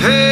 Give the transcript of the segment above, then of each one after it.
Pack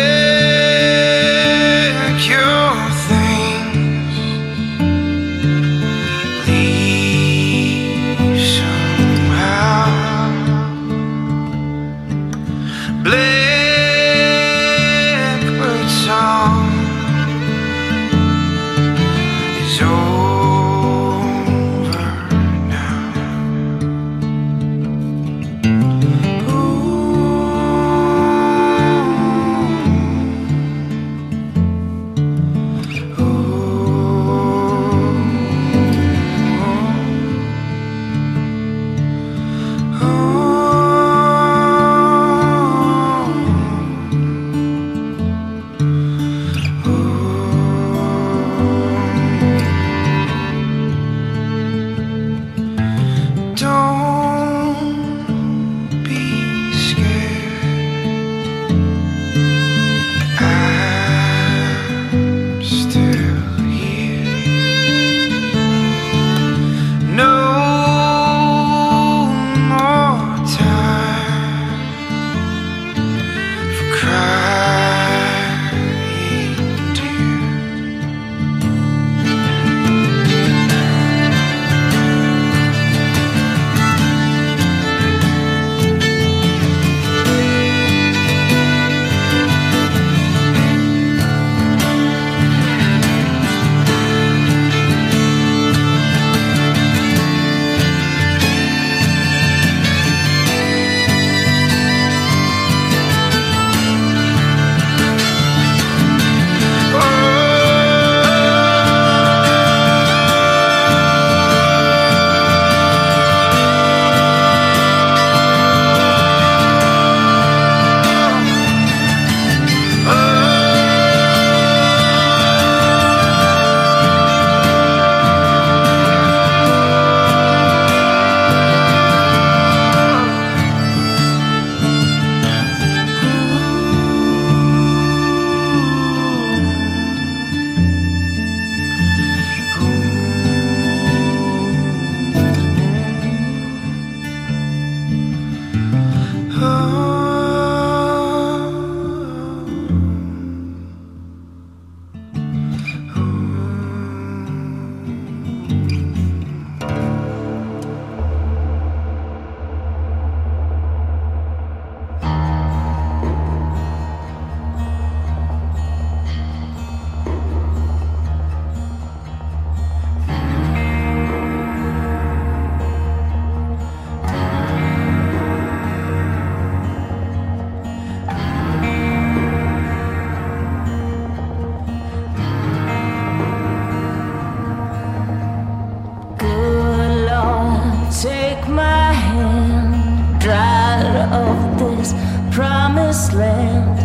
my hand, dried of this promised land,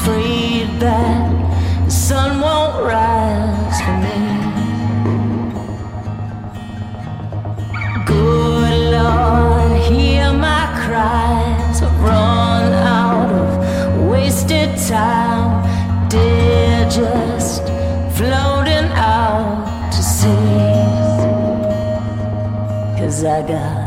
freed that the sun won't rise for me. Good Lord, hear my cries. I've run out of wasted time. Dear, just floating out to sea. Cause I got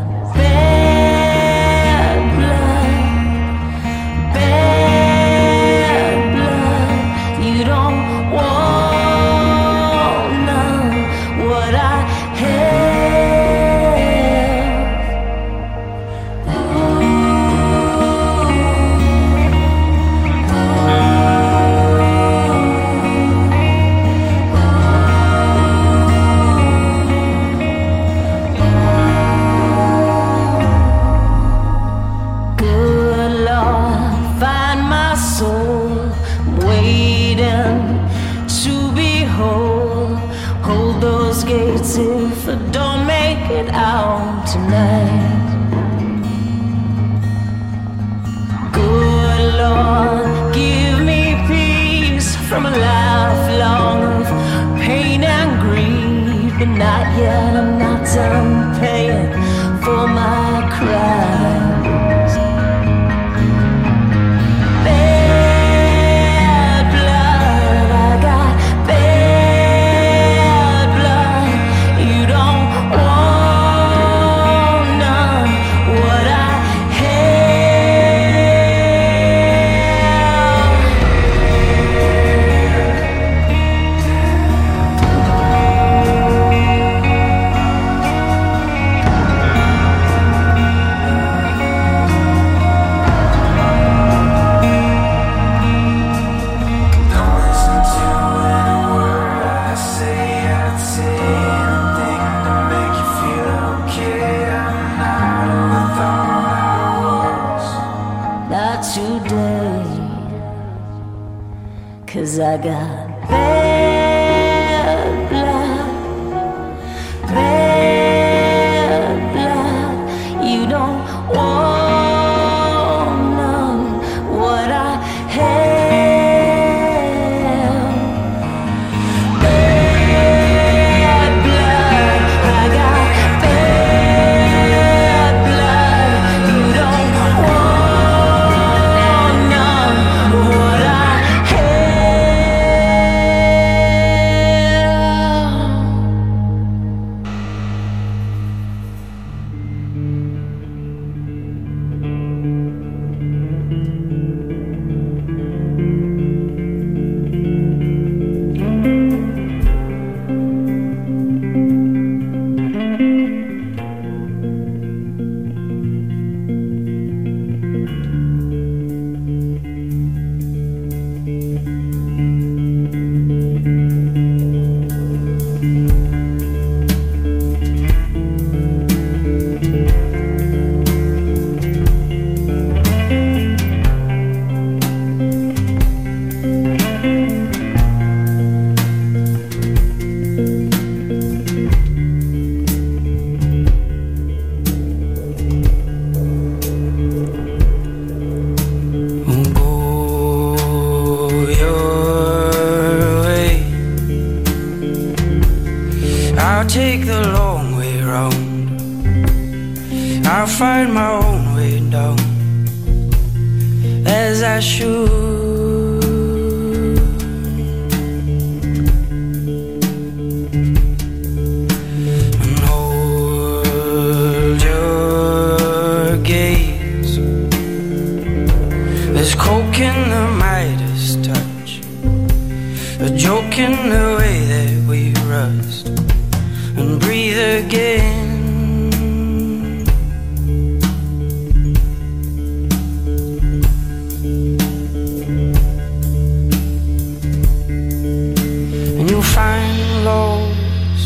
find lows,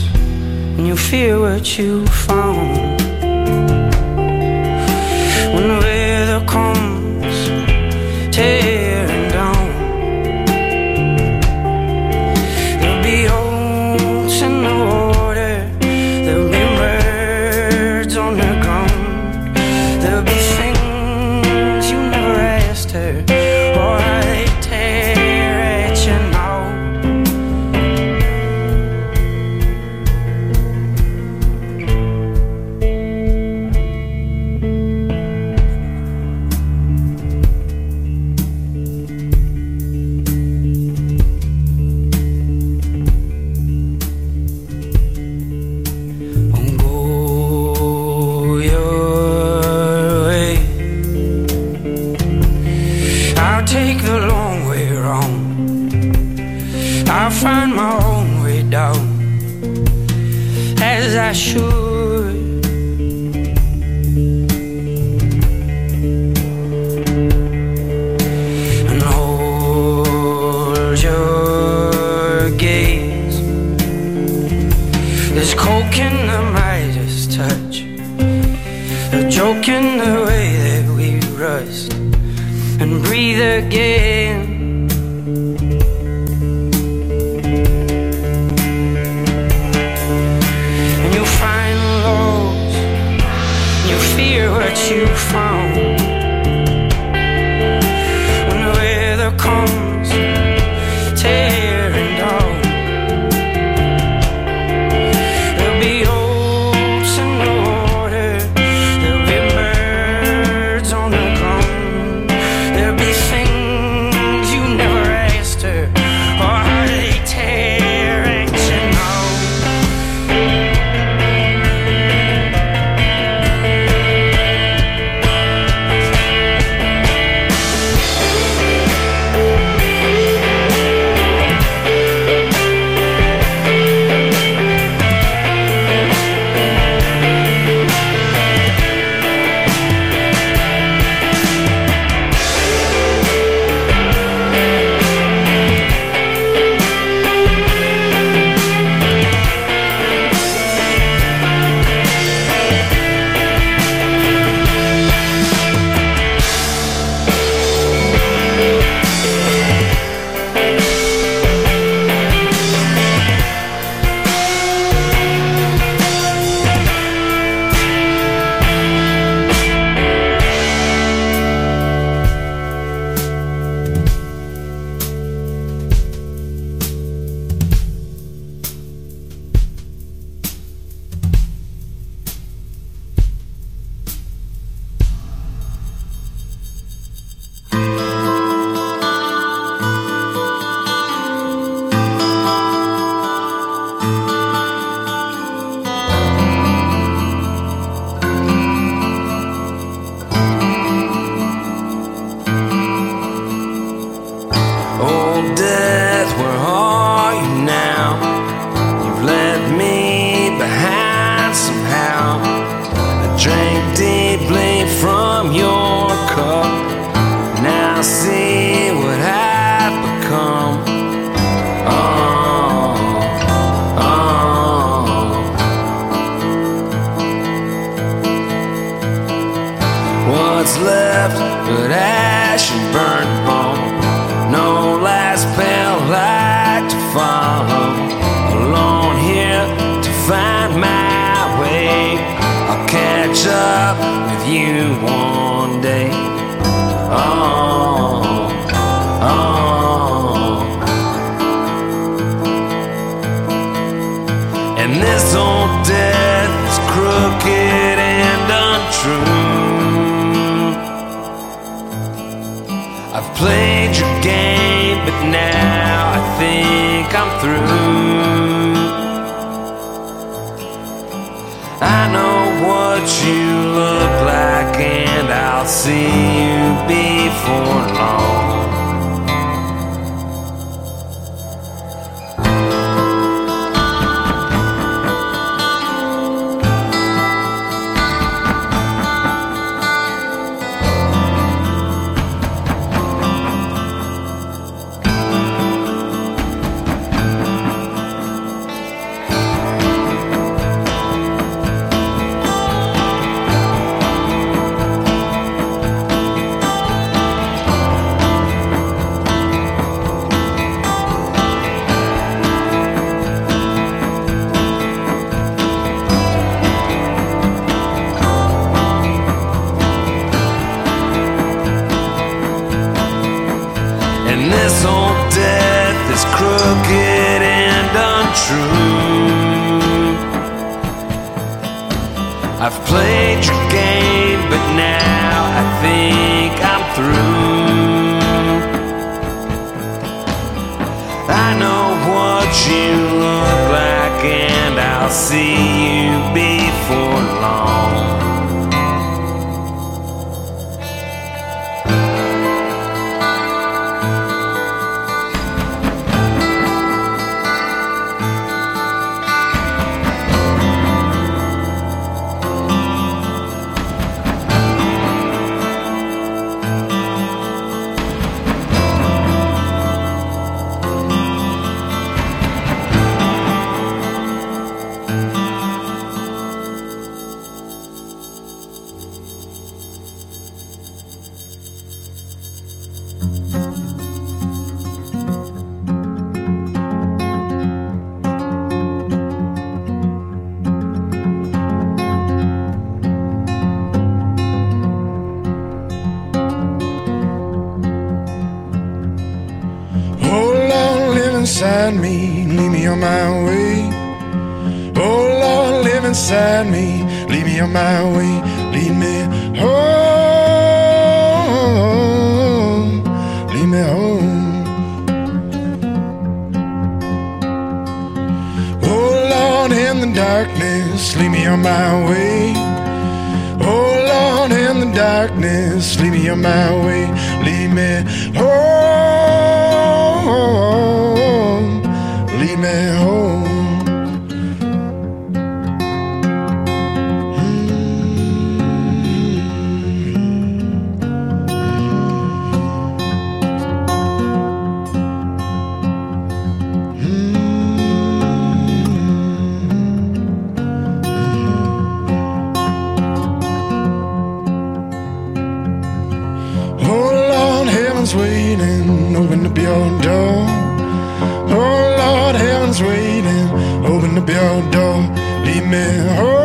and you'll fear what you found. Found. Inside me, lead me on my way. Oh Lord, live inside me, lead me on my way, lead me home, lead me home. Oh Lord, in the darkness, lead me on my way. Oh Lord, in the darkness, lead me on my way, lead me home, open up your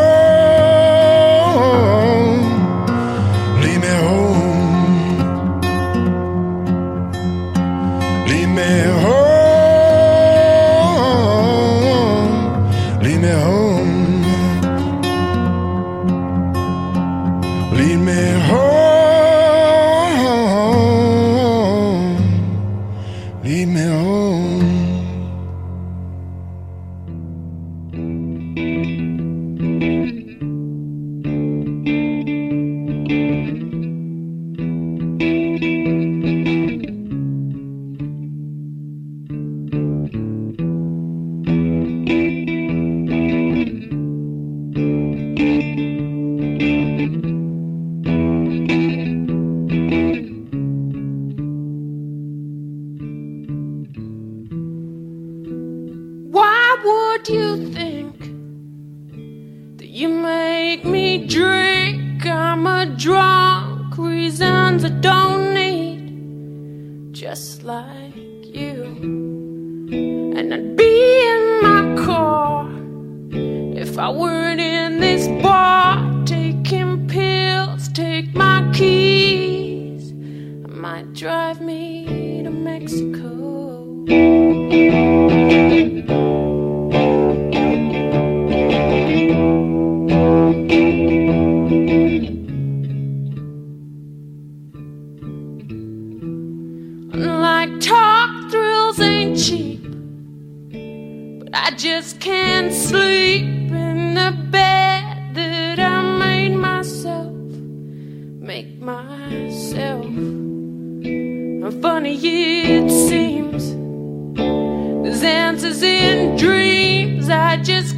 Like talk thrills ain't cheap, but I just can't sleep in the bed that I made myself, make myself. Funny it seems, there's answers in dreams I just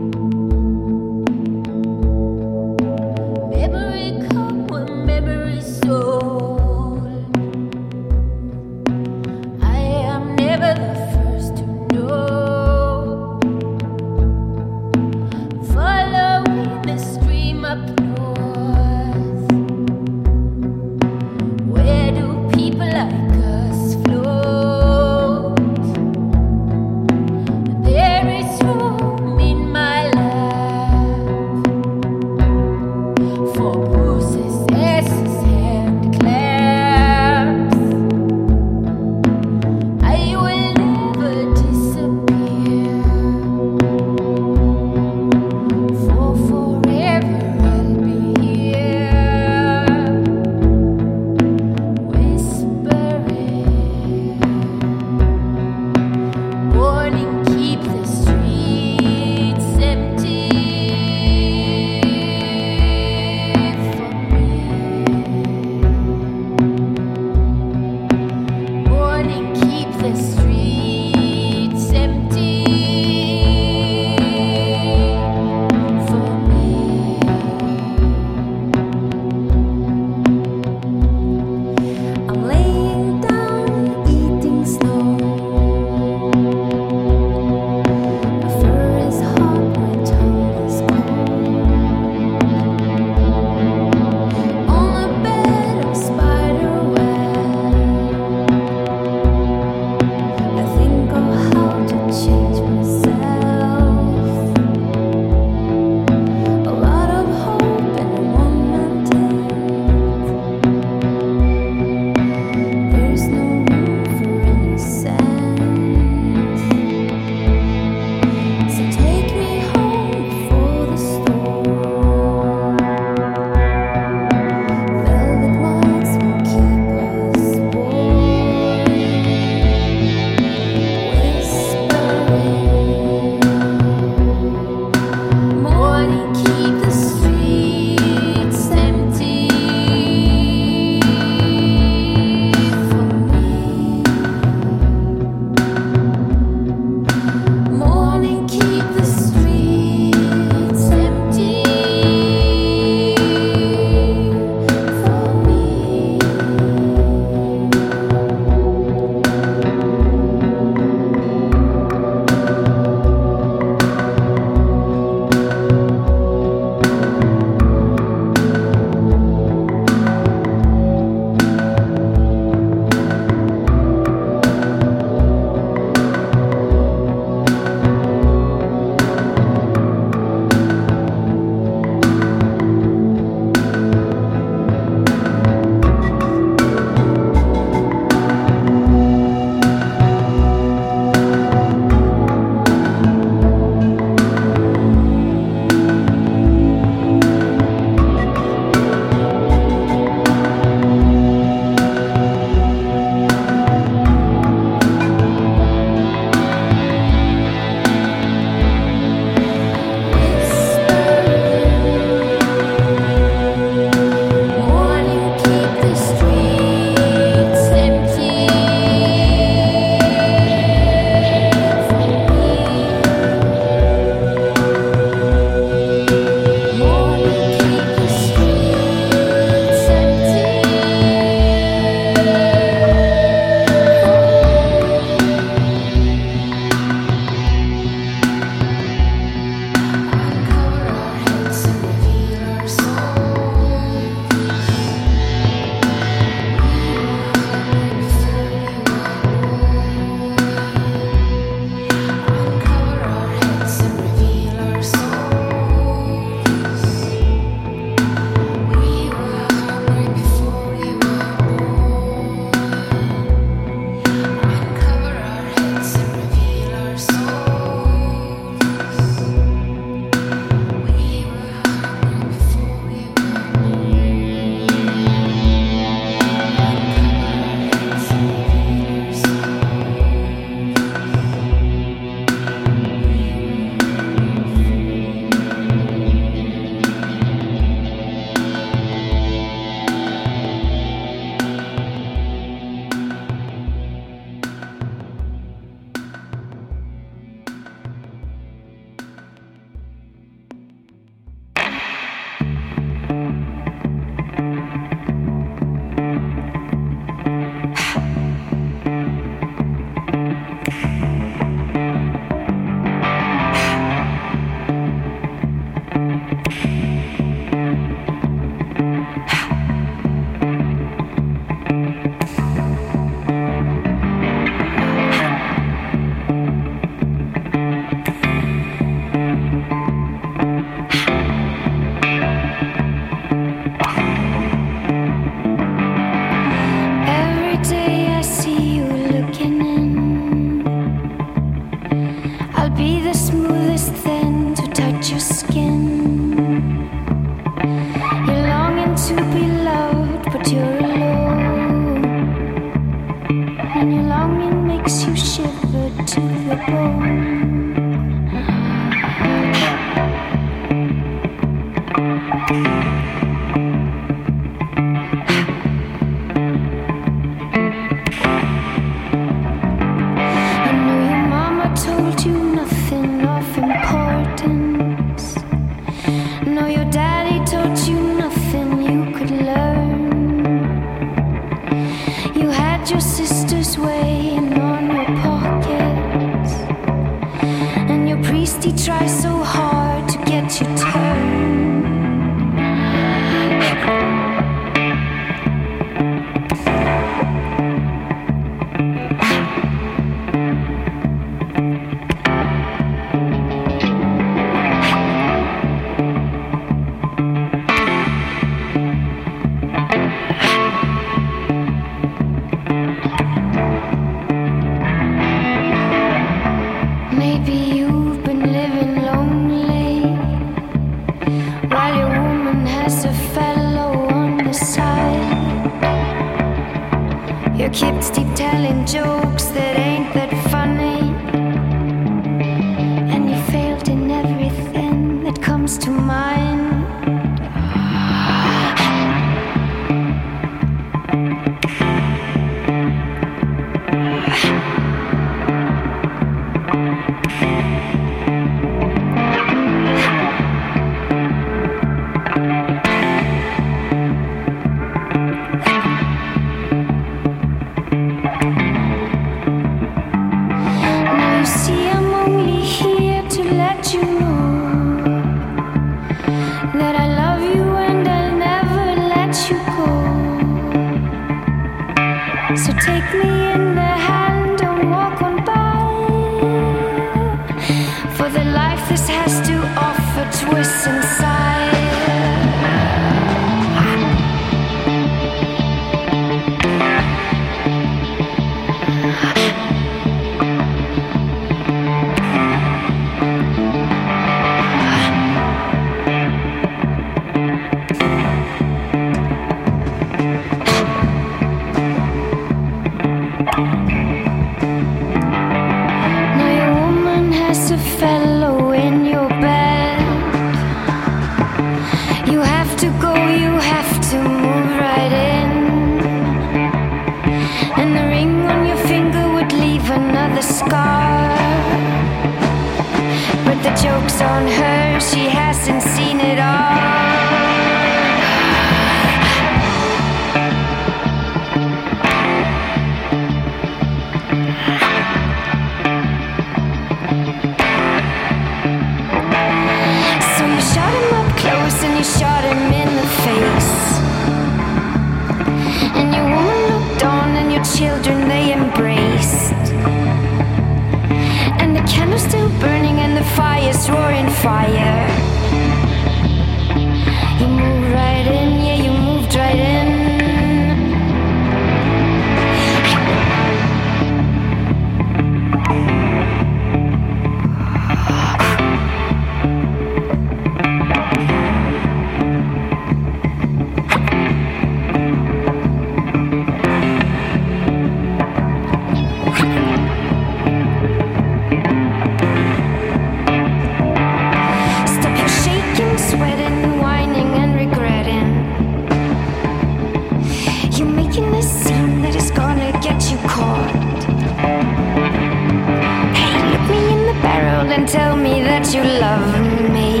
that you love me.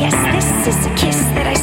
Yes, this is a kiss that I.